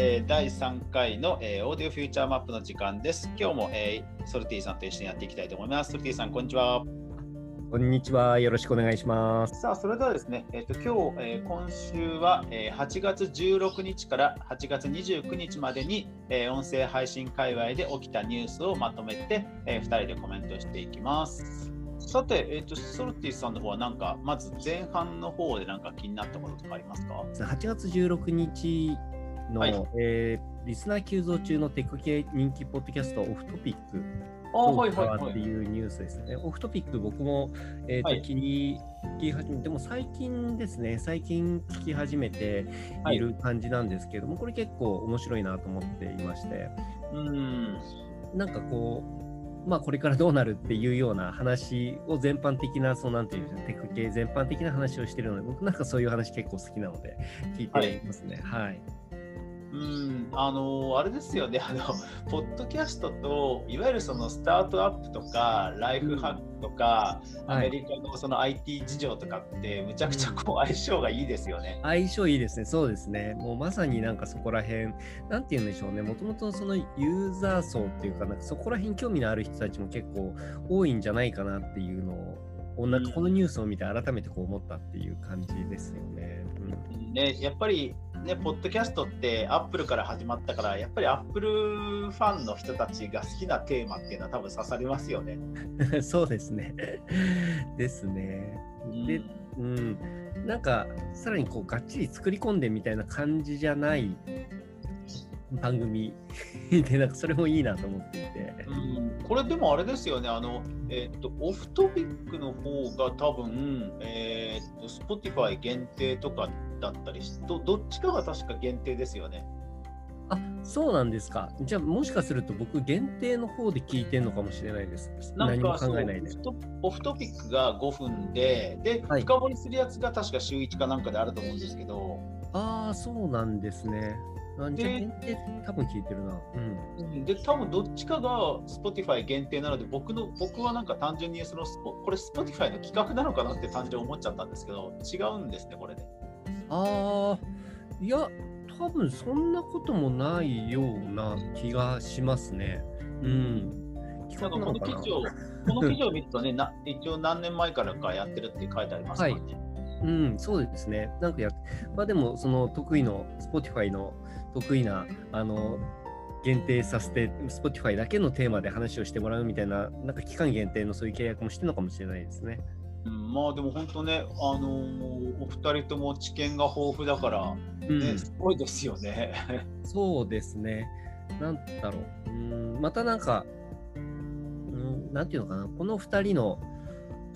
えー、第3回の、えー、オーディオフューチャーマップの時間です。今日も、えー、ソルティさんと一緒にやっていきたいと思います。ソルティさん、こんにちは。こんにちは。よろしくお願いします。さあ、それではですね、えっ、ー、と今日、えー、今週は、えー、8月16日から8月29日までに、えー、音声配信界隈で起きたニュースをまとめて、えー、2人でコメントしていきます。さて、えーと、ソルティさんの方はなんか、まず前半の方でなんか気になったこととかありますか ?8 月16日の、はい、えー、リスナー急増中のテク系人気ポッドキャストオフトピックっていうニュースですね。オフトピック僕も、えーと、はい、聞き始めて、でも最近ですね、最近聞き始めてい。る感じなんですけども、はい、これ結構面白いなと思っていまして、うん。なんかこう、まあ、これからどうなるっていうような話を全般的な、そうなんていうんですか、テク系全般的な話をしてるので、僕なんかそういう話結構好きなので、聞いていますね。はい、はいうん、あのあれですよね。あの、ポッドキャストといわゆるそのスタートアップとかライフハックとか、うん、アメリカのその IT 事情とかってむちゃくちゃこう相性がいいですよね。相性いいですね、そうですね。もうまさになんかそこら辺、なんて言うんでしょうね、もともとそのユーザー層っていうか、なんかそこら辺興味のある人たちも結構多いんじゃないかなっていうのを、なんかこのニュースを見て改めてこう思ったっていう感じですよね。うん、ねやっぱりね、ポッドキャストってアップルから始まったから、やっぱりアップルファンの人たちが好きなテーマっていうのは多分刺さりますよね。そうですね。ですね。で、うん、なんかさらにこうがっちり作り込んでみたいな感じじゃない番組 でなんかそれもいいなと思っていて、うん、これでもあれですよねあの、えー、っとオフトピックの方が多分、えー、っと Spotify 限定とかだったりしどどっちかが確か限定ですよねあそうなんですか。じゃあもしかすると僕限定の方で聞いてるのかもしれないです。何も考えないで。オフトピックが5分で、で、はい、深掘りするやつが確か週1かなんかであると思うんですけど。ああ、そうなんですね。じゃ限定多分聞いてるな。うん、で、多分どっちかが Spotify 限定なので、僕の僕はなんか単純にそのこれ Spotify の企画なのかなって単純に思っちゃったんですけど、違うんですね、これで。ああ、いや、多分そんなこともないような気がしますね。うん。なんかこの記事を、この記事を見るとね、な一応何年前からかやってるって書いてありますか？らね。はいうん、そうですね。なんかや、まあでも、その得意の、Spotify の得意な、あの、限定させて、Spotify だけのテーマで話をしてもらうみたいな、なんか期間限定のそういう契約もしてるのかもしれないですね。うん、まあでも本当ね、あのー、お二人とも知見が豊富だから、ね、うん、すごいですよね。そうですね。なんだろう。うん、またなんか、うん、なんていうのかな、この二人の、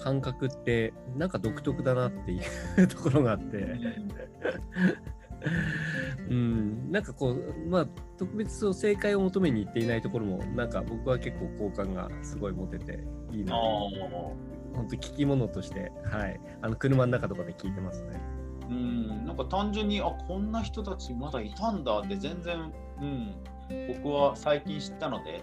感覚ってなんか独特だなっていう ところがあってうん、なんかこう、まあ、特別そう正解を求めに行っていないところも、なんか僕は結構好感がすごい持てていいな本当聞き物として、はい、あの車の中とかで聞いてますね。うん、なんか単純に、あこんな人たちまだいたんだって全然、うん、僕は最近知ったので、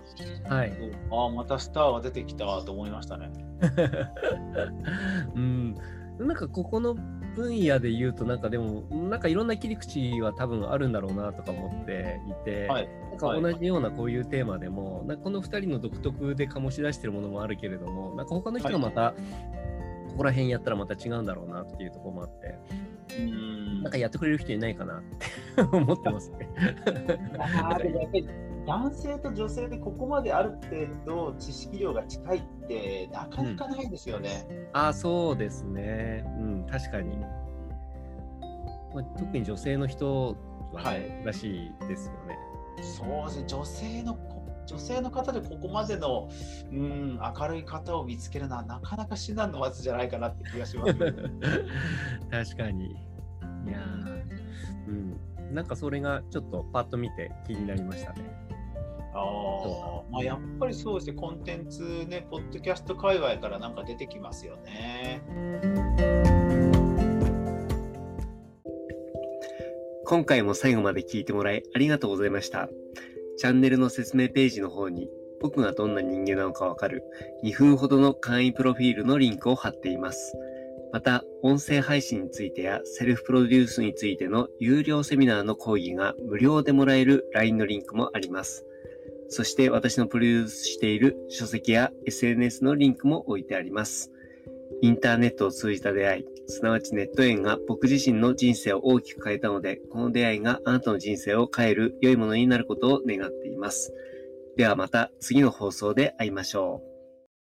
はい、ああ、またスターが出てきたと思いましたね。うん、なんかここの分野で言うと、なんかでも、なんかいろんな切り口は多分あるんだろうなとか思っていて、はい、なんか同じようなこういうテーマでも、なんかこの2人の独特で醸し出してるものもあるけれども、なんか他の人がまた、ここら辺やったらまた違うんだろうなっていうところもあって、うんなんかやってくれる人いないかなって 思ってますね。男性と女性でここまである程度知識量が近いってなかなかないですよね。うん、あそうですね。うん、確かに。まあ、特に女性の人は、ね、はい、らしいですよね。そうですね、女性の女性の方でここまでの、うん、明るい方を見つけるのはなかなか至難の技じゃないかなって気がします、確かに。いやうん、なんかそれがちょっとパッと見て気になりましたね。あまあ、やっぱりそうですね、コンテンツね、ポッドキャスト界隈からなんか出てきますよね。今回も最後まで聞いてもらいありがとうございました。チャンネルの説明ページの方に僕がどんな人間なのかわかる2分ほどの簡易プロフィールのリンクを貼っています。また、音声配信についてやセルフプロデュースについての有料セミナーの講義が無料でもらえる LINE のリンクもあります。そして私のプロデュースしている書籍や SNS のリンクも置いてあります。インターネットを通じた出会い、すなわちネット縁が僕自身の人生を大きく変えたので、この出会いがあなたの人生を変える良いものになることを願っています。ではまた次の放送で会いましょう。